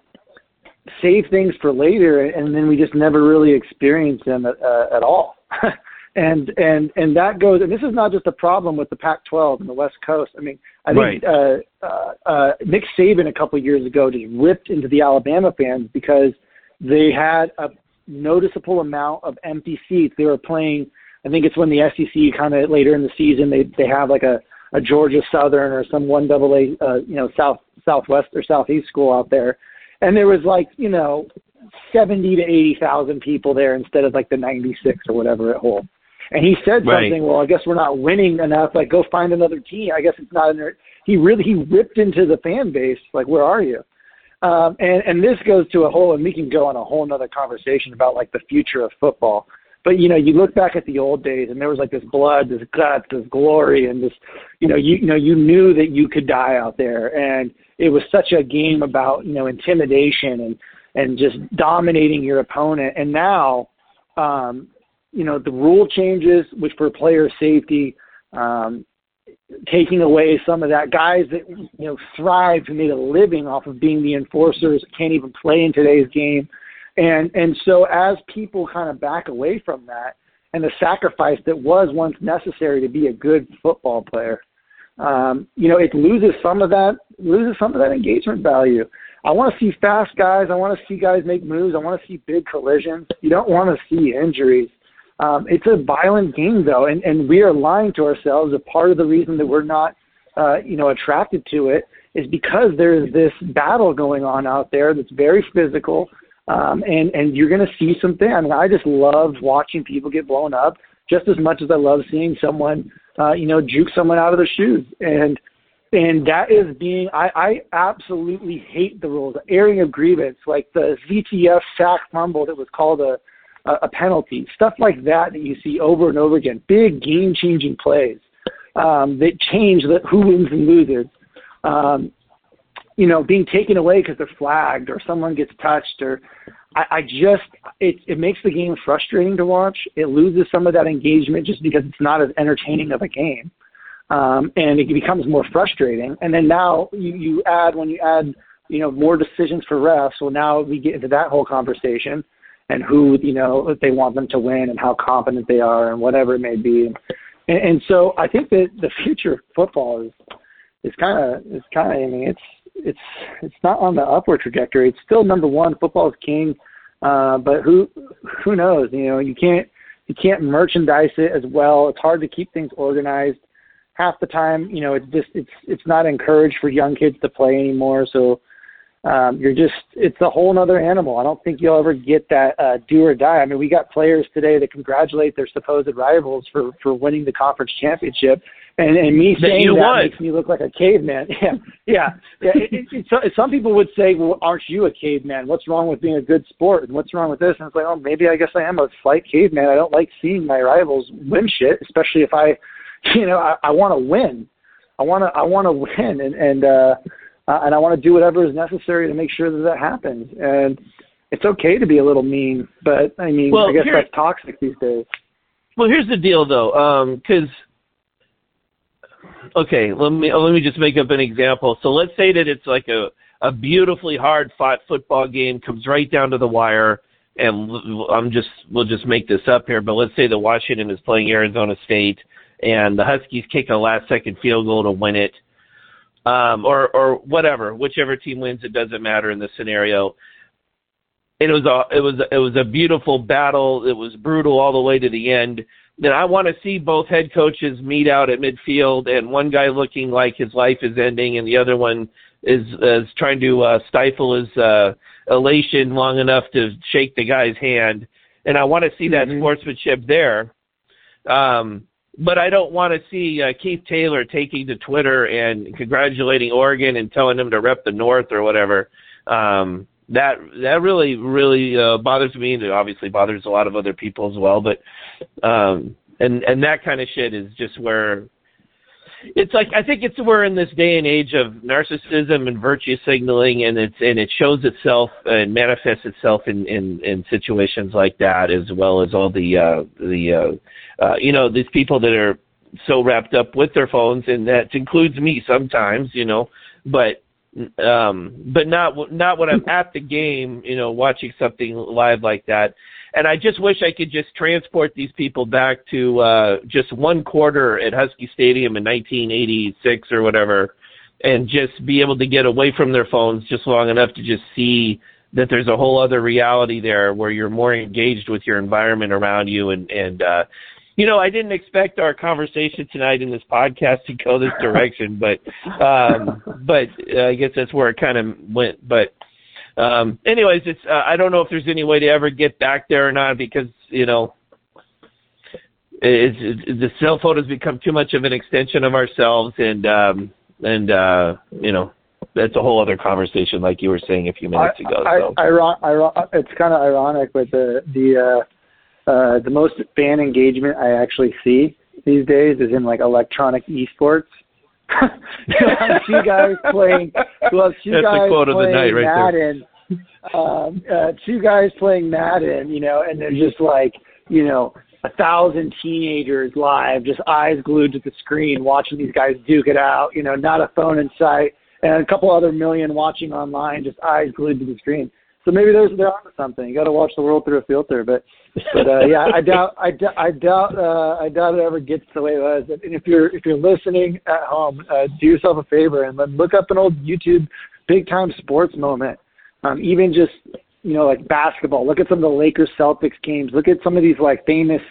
save things for later, and then we just never really experience them at, uh, at all. (laughs) and and and that goes. And this is not just a problem with the Pac-12 and the West Coast. I mean, I think right. uh, uh, uh, Nick Saban a couple of years ago just ripped into the Alabama fans because they had a noticeable amount of empty seats. They were playing. I think it's when the SEC kind of later in the season they they have like a a Georgia Southern or some one double A, uh, you know, South Southwest or Southeast school out there, and there was like you know, seventy to eighty thousand people there instead of like the ninety six or whatever it home. And he said Right. something. Well, I guess we're not winning enough. Like, go find another team. I guess it's not. In there. He really he ripped into the fan base. Like, where are you? Um, and and this goes to a whole, and we can go on a whole other conversation about like the future of football. But you know, you look back at the old days, and there was like this blood, this guts, this glory, and this, you know, you, you know, you knew that you could die out there, and it was such a game about you know intimidation and and just dominating your opponent. And now, um, you know, the rule changes, which for player safety, um, taking away some of that guys that you know thrived and made a living off of being the enforcers can't even play in today's game and and so as people kind of back away from that and the sacrifice that was once necessary to be a good football player um you know it loses some of that loses some of that engagement value. I want to see fast guys. I want to see guys make moves. I want to see big collisions. You don't want to see injuries. Um, it's a violent game, though, and, and we are lying to ourselves. A part of the reason that we're not, uh, you know, attracted to it is because there's this battle going on out there that's very physical, um, and and you're going to see something. I mean, I just love watching people get blown up just as much as I love seeing someone, uh, you know, juke someone out of their shoes, and and that is being. I, I absolutely hate the rules. Airing of grievance, like the ZTF sack fumble that was called a a, penalty, stuff like that that you see over and over again. Big game changing plays um, that change the, who wins and loses. Um, you know, being taken away because they're flagged or someone gets touched or I, I just it it makes the game frustrating to watch. It loses some of that engagement just because it's not as entertaining of a game. Um, and it becomes more frustrating. And then now you, you add when you add, you know, more decisions for refs. Well now we get into that whole conversation and who you know they want them to win and how competent they are and whatever it may be. And, and so I think that the (laughs) future of football is is kind of is kind of I mean it's it's it's not on the upward trajectory. It's still number one. Football is king, uh, but who who knows? You know you can't you can't merchandise it as well. It's hard to keep things organized. Half the time, you know, it's just it's it's not encouraged for young kids to play anymore. So um, you're just it's a whole other animal. I don't think you'll ever get that uh, do or die. I mean, we got players today that congratulate their supposed rivals for for winning the conference championship, and and me That saying that makes me look like a caveman. (laughs) Yeah, yeah. yeah. It, it, it, so, some people would say, "Well, aren't you a caveman? What's wrong with being a good sport? And what's wrong with this?" And it's like, "Oh, maybe I guess I am a slight caveman. I don't like seeing my rivals win shit, especially if I, (laughs) you know, I, I want to win. I want to I want to win, and and." uh uh, and I want to do whatever is necessary to make sure that that happens. And it's okay to be a little mean, but I mean, Well, I guess here- that's toxic these days. Well, here's the deal, though, because okay, let me let me just make up an example. So let's say that it's like a a beautifully hard fought football game comes right down to the wire, and I'm just we'll just make this up here, but let's say that Washington is playing Arizona State, and the Huskies kick a last second field goal to win it, um, or or whatever, whichever team wins, it doesn't matter in this scenario. It was a it was it was a beautiful battle. It was brutal all the way to the end. Then I want to see both head coaches meet out at midfield, and one guy looking like his life is ending, and the other one is is trying to uh, stifle his uh, elation long enough to shake the guy's hand. And I want to see that Mhm. sportsmanship there. Um, but I don't want to see uh, Keith Taylor taking to Twitter and congratulating Oregon and telling them to rep the North or whatever. Um, that that really really uh, bothers me. and It obviously bothers a lot of other people as well. But um, and and that kind of shit is just where it's like I think it's we're in this day and age of narcissism and virtue signaling, and it's and it shows itself and manifests itself in in, in situations like that, as well as all the uh, the uh, uh, you know these people that are so wrapped up with their phones, and that includes me sometimes, you know, but um but not not when I'm at the game, you know, watching something live like that. And I just wish I could just transport these people back to uh, just one quarter at Husky Stadium in 1986 or whatever, and just be able to get away from their phones just long enough to just see that there's a whole other reality there where you're more engaged with your environment around you and and uh you know, I didn't expect our conversation tonight in this podcast to go this direction, (laughs) but um but uh, I guess that's where it kind of went. But um, anyways, it's uh, I don't know if there's any way to ever get back there or not because you know it's, it's, the cell phone has become too much of an extension of ourselves, and um, and uh, you know that's a whole other conversation, like you were saying a few minutes ago. I, so. I, I, it's kind of ironic, but the the uh, uh, the most fan engagement I actually see these days is in like electronic esports (laughs) two guys playing. Well, two That's guys the quote playing of the night right Madden. Um, uh, two guys playing Madden, you know, and they're just like, you know, a thousand teenagers live, just eyes glued to the screen, watching these guys duke it out. You know, not a phone in sight, and a couple other million watching online, just eyes glued to the screen. So maybe there's they're onto something. You got to watch the world through a filter, but but uh, yeah, I doubt I, doubt uh, I doubt it ever gets the way it was. And if you're if you're listening at home, uh, do yourself a favor and look up an old YouTube big time sports moment. Um, even just you know like basketball. Look at some of the Lakers Celtics games. Look at some of these like famous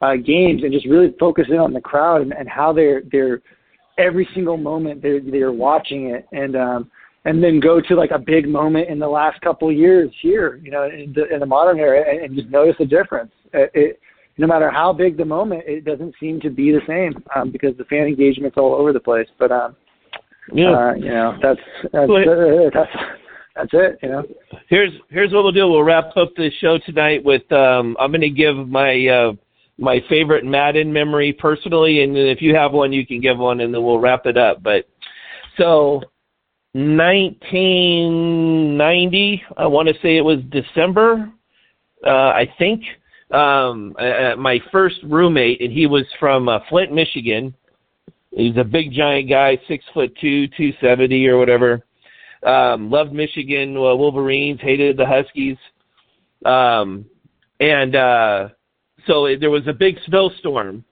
uh, games and just really focus in on the crowd and, and how they're they're every single moment they're they're watching it and um and then go to like a big moment in the last couple of years here, you know, in the, in the modern era, and, and just notice the difference. It, it, no matter how big the moment, it doesn't seem to be the same um, because the fan engagement's all over the place. But um, yeah, uh, you know, that's that's, uh, (laughs) that's that's it. You know. Here's here's what we'll do. We'll wrap up the show tonight with um, I'm going to give my uh, my favorite Madden memory personally, and then if you have one, you can give one, and then we'll wrap it up. But so 1990. I want to say it was December. Uh, I think um, uh, my first roommate, and he was from uh, Flint, Michigan. He's a big giant guy, six foot two, two seventy or whatever. Um, loved Michigan uh, Wolverines, hated the Huskies, um, and uh, so it, there was a big snowstorm,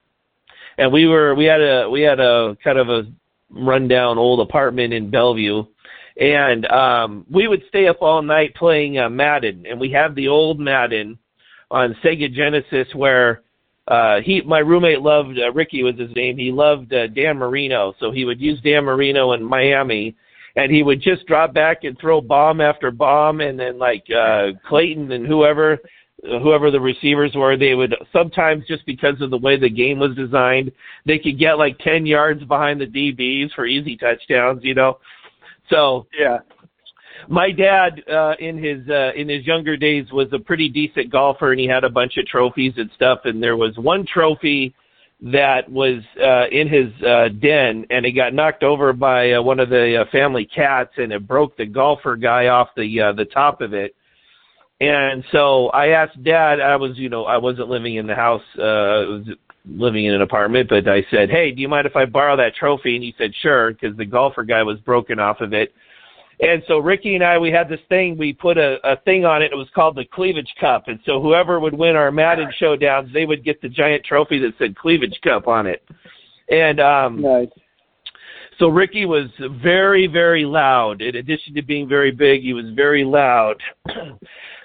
and we were we had a we had a kind of a rundown old apartment in Bellevue, and um, we would stay up all night playing uh, Madden, and we had the old Madden on Sega Genesis where uh he my roommate loved uh, Ricky was his name. He loved uh, Dan Marino, so he would use Dan Marino in Miami and he would just drop back and throw bomb after bomb and then like uh Clayton and whoever whoever the receivers were, they would sometimes just because of the way the game was designed, they could get like 10 yards behind the DBs for easy touchdowns, you know. So, yeah. My dad uh in his uh in his younger days was a pretty decent golfer and he had a bunch of trophies and stuff and there was one trophy that was uh in his uh den and it got knocked over by uh, one of the uh, family cats and it broke the golfer guy off the uh the top of it and so I asked dad, I was, you know, I wasn't living in the house, uh, I was living in an apartment, but I said, hey, do you mind if I borrow that trophy? And he said, sure, because the golfer guy was broken off of it. And so Ricky and I, we had this thing, we put a, a thing on it, it was called the Cleavage Cup. And so whoever would win our Madden showdowns, they would get the giant trophy that said Cleavage Cup on it. And, um, nice. So Ricky was very, very loud. In addition to being very big, he was very loud. (clears throat)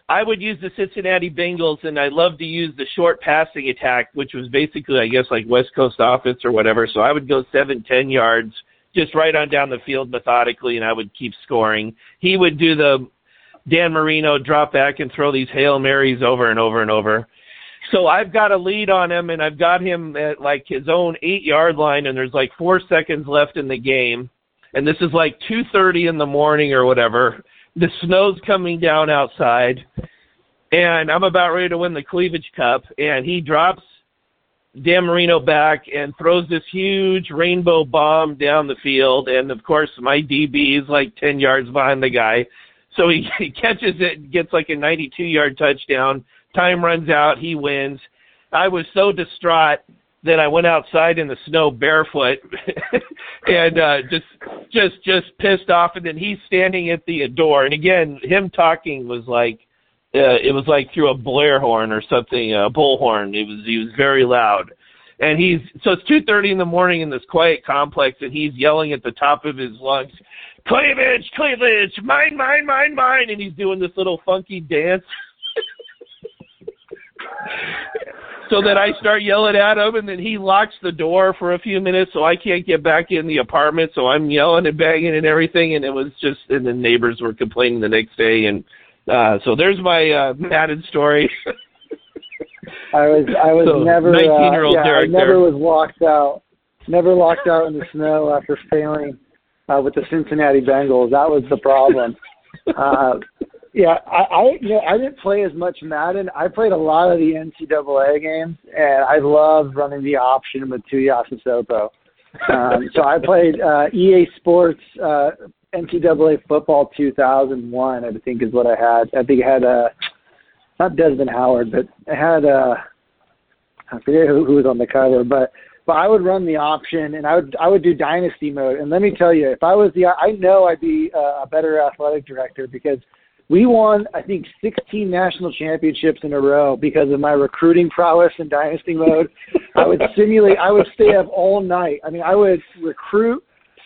I would use the Cincinnati Bengals, and I love to use the short passing attack, which was basically, I guess, like West Coast offense or whatever. So I would go seven, ten yards, just right on down the field methodically, and I would keep scoring. He would do the Dan Marino drop back and throw these hail marys over and over and over. So I've got a lead on him, and I've got him at like his own eight yard line, and there's like four seconds left in the game, and this is like two thirty in the morning or whatever the snow's coming down outside, and I'm about ready to win the cleavage cup, and he drops Dan Marino back and throws this huge rainbow bomb down the field. And of course, my DB is like 10 yards behind the guy. So he, (laughs) he catches it, and gets like a 92 yard touchdown. Time runs out. He wins. I was so distraught that I went outside in the snow barefoot (laughs) and uh just just just pissed off and then he's standing at the door and again him talking was like uh, it was like through a Blair horn or something, a bullhorn. It was he was very loud, and he's so it's two thirty in the morning in this quiet complex, and he's yelling at the top of his lungs, "Cleavage, cleavage, mine, mine, mine, mine," and he's doing this little funky dance. (laughs) so that I start yelling at him, and then he locks the door for a few minutes, so I can't get back in the apartment. So I'm yelling and banging and everything, and it was just, and the neighbors were complaining the next day, and uh, so there's my uh, Madden story. (laughs) I was I was So, never uh, yeah, Derek I never there. was locked out. Never locked out in the snow after failing uh, with the Cincinnati Bengals. That was the problem. (laughs) uh, yeah, I I, you know, I didn't play as much Madden. I played a lot of the NCAA games, and I loved running the option with Tuiasosopo. Um, so I played uh, EA Sports uh, NCAA Football 2001. I think is what I had. I think I had uh, not Desmond Howard, but I had uh, I forget who, who was on the cover, but but I would run the option and I would I would do dynasty mode. And let me tell you, if I was the I know I'd be uh, a better athletic director because we won I think 16 national championships in a row because of my recruiting prowess in dynasty mode. (laughs) I would simulate. I would stay up all night. I mean, I would recruit,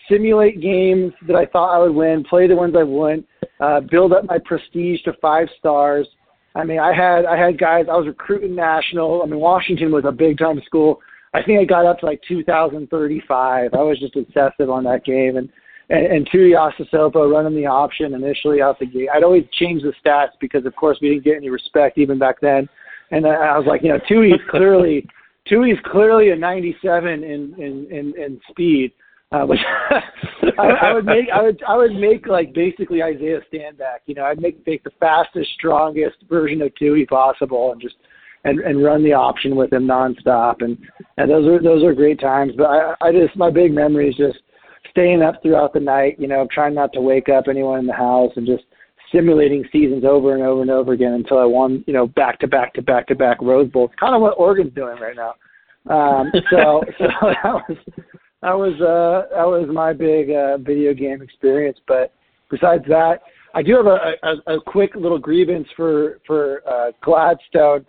simulate games that I thought I would win, play the ones I wouldn't, uh, build up my prestige to five stars. I mean, I had I had guys. I was recruiting national. I mean, Washington was a big time school. I think I got up to like 2035. I was just obsessive on that game, and and, and Tuiasosopo running the option initially out the gate. I'd always change the stats because, of course, we didn't get any respect even back then. And I I was like, you know, Tui's clearly (laughs) Tui's clearly a 97 in in in, in speed. Uh, which (laughs) I, I would make, I would, I would make like basically Isaiah Stanback. You know, I'd make make the fastest, strongest version of Tui possible, and just and and run the option with him nonstop. And and those are those are great times. But I, I just my big memory is just staying up throughout the night. You know, trying not to wake up anyone in the house, and just simulating seasons over and over and over again until I won. You know, back to back to back to back Rose Bowls. Kind of what Oregon's doing right now. Um, so (laughs) so that was that was uh that was my big uh video game experience but besides that i do have a a, a quick little grievance for for uh gladstone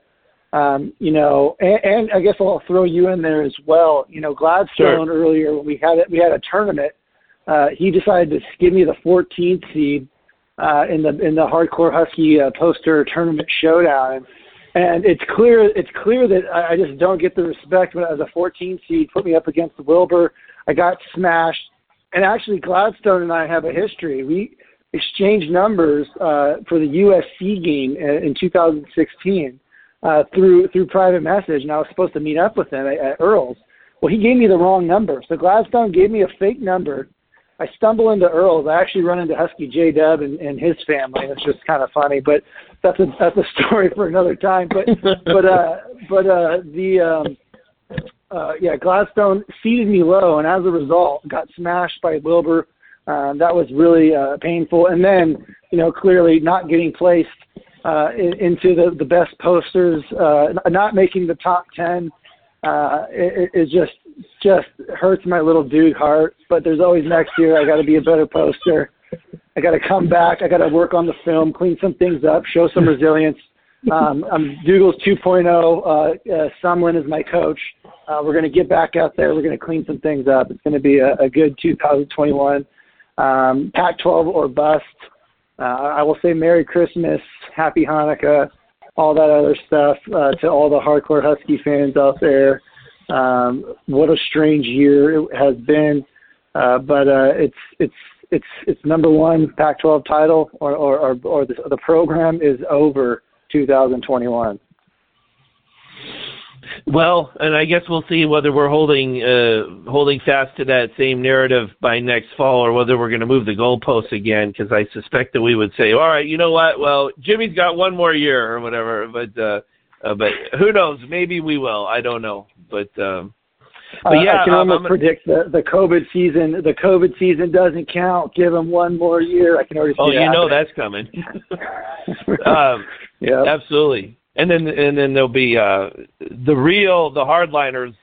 um you know and, and i guess i'll throw you in there as well you know gladstone Sure. earlier when we had it we had a tournament uh he decided to give me the 14th seed uh in the in the hardcore husky uh, poster tournament showdown and and it's clear it's clear that I I just don't get the respect when i as a 14 seed put me up against Wilbur. I got smashed, and actually Gladstone and I have a history. We exchanged numbers uh, for the USC game uh, in 2016 uh, through through private message, and I was supposed to meet up with him at, at Earl's. Well, he gave me the wrong number, so Gladstone gave me a fake number. I stumble into Earl's. I actually run into Husky J Dub and, and his family. It's just kind of funny, but that's a that's a (laughs) story for another time. But (laughs) but uh but uh the um uh yeah Gladstone seated me low, and as a result, got smashed by Wilbur. Um, that was really uh, painful. And then you know clearly not getting placed uh, into the the best posters, uh, not making the top ten. Uh, it, it just just hurts my little dude heart. But there's always next year. I got to be a better poster. I got to come back. I got to work on the film, clean some things up, show some (laughs) resilience. Um, I'm Dougal's 2.0. Uh, uh, Sumlin is my coach. Uh, we're going to get back out there. We're going to clean some things up. It's going to be a, a good 2021. Um, Pac-12 or bust. Uh, I will say Merry Christmas, Happy Hanukkah, all that other stuff uh, to all the hardcore Husky fans out there. Um, what a strange year it has been, uh, but uh, it's it's it's it's number one Pac-12 title, or or or, or the, the program is over 2021. Well, and I guess we'll see whether we're holding uh, holding fast to that same narrative by next fall, or whether we're going to move the goalposts again. Because I suspect that we would say, "All right, you know what? Well, Jimmy's got one more year, or whatever." But uh, uh, but who knows? Maybe we will. I don't know. But um, but uh, yeah, I can um, almost predict the the COVID season. The COVID season doesn't count. Give him one more year. I can already. See oh, you know that's coming. (laughs) um, yeah, absolutely. And then and then there'll be uh, the real the hardliners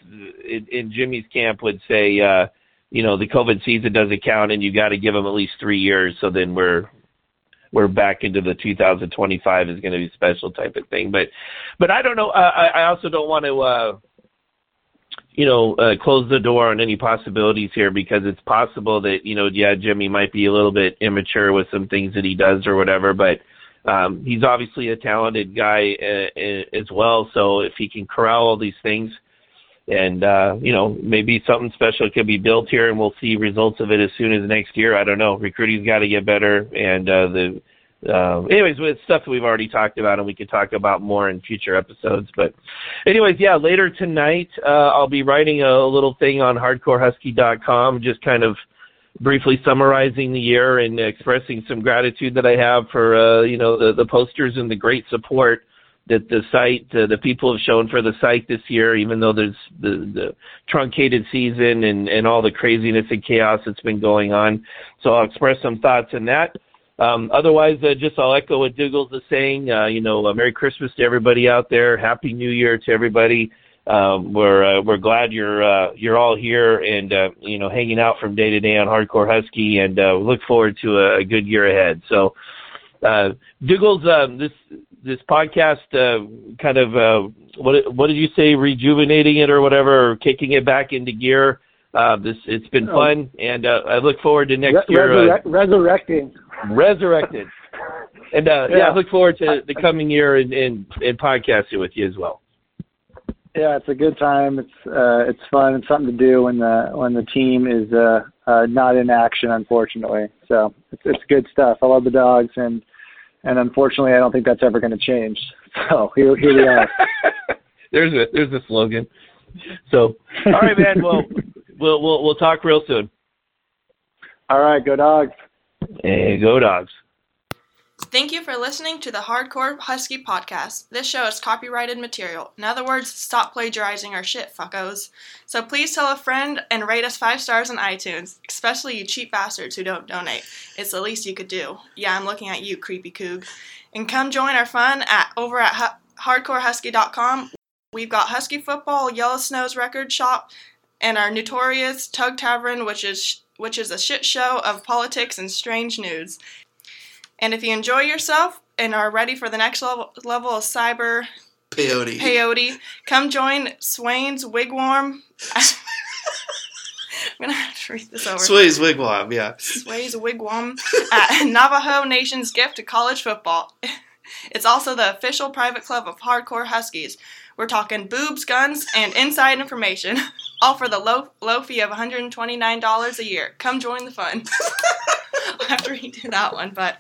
in, in Jimmy's camp would say, uh, you know, the COVID season doesn't count, and you got to give them at least three years. So then we're we're back into the 2025 is going to be special type of thing. But but I don't know. I, I also don't want to. Uh, you know, uh, close the door on any possibilities here because it's possible that, you know, yeah, Jimmy might be a little bit immature with some things that he does or whatever, but um, he's obviously a talented guy uh, uh, as well. So if he can corral all these things, and uh, you know maybe something special could be built here, and we'll see results of it as soon as next year. I don't know. Recruiting's got to get better, and uh, the uh, anyways, with stuff that we've already talked about, and we could talk about more in future episodes. But, anyways, yeah, later tonight uh, I'll be writing a little thing on HardcoreHusky.com, just kind of briefly summarizing the year and expressing some gratitude that I have for uh, you know the, the posters and the great support that the site, uh, the people have shown for the site this year, even though there's the, the truncated season and, and all the craziness and chaos that's been going on. So I'll express some thoughts in that. Um, otherwise, uh, just I'll echo what Dougals is saying. Uh, you know, uh, Merry Christmas to everybody out there. Happy New Year to everybody. Um, we're uh, we're glad you're uh, you're all here and uh, you know hanging out from day to day on Hardcore Husky, and uh, look forward to a, a good year ahead. So, uh, Dougals, uh, this this podcast uh, kind of uh, what what did you say, rejuvenating it or whatever, or kicking it back into gear. Uh, this it's been oh. fun, and uh, I look forward to next Re- year. Uh, resurrecting resurrected. And uh, yeah. yeah. I look forward to the coming year and, and, and podcasting with you as well. Yeah, it's a good time. It's uh, it's fun. It's something to do when the when the team is uh, uh, not in action, unfortunately. So it's it's good stuff. I love the dogs, and and unfortunately, I don't think that's ever going to change. (laughs) So here here we are. (laughs) there's a there's a slogan. So all right, man. Well, (laughs) we'll we'll we'll talk real soon. All right, go dogs. Hey, go dogs. Thank you for listening to the Hardcore Husky podcast. This show is copyrighted material. In other words, stop plagiarizing our shit, fuckos. So please tell a friend and rate us five stars on iTunes, especially you cheap bastards who don't donate. It's the least you could do. Yeah, I'm looking at you, creepy coog. And come join our fun at over at hu- hardcorehusky.com. We've got Husky Football, Yellow Snow's Record Shop, and our notorious Tug Tavern, which is which is a shit show of politics and strange news. And if you enjoy yourself and are ready for the next level, level of cyber peyote, peyote, come join Swain's Wigwam. (laughs) I'm gonna have to read this over. Sway's Wigwam, yeah. Sway's Wigwam at (laughs) Navajo Nation's gift to college football. (laughs) It's also the official private club of hardcore Huskies. We're talking boobs, guns, and inside information, all for the low low fee of $129 a year. Come join the fun. I'll have to redo that one, but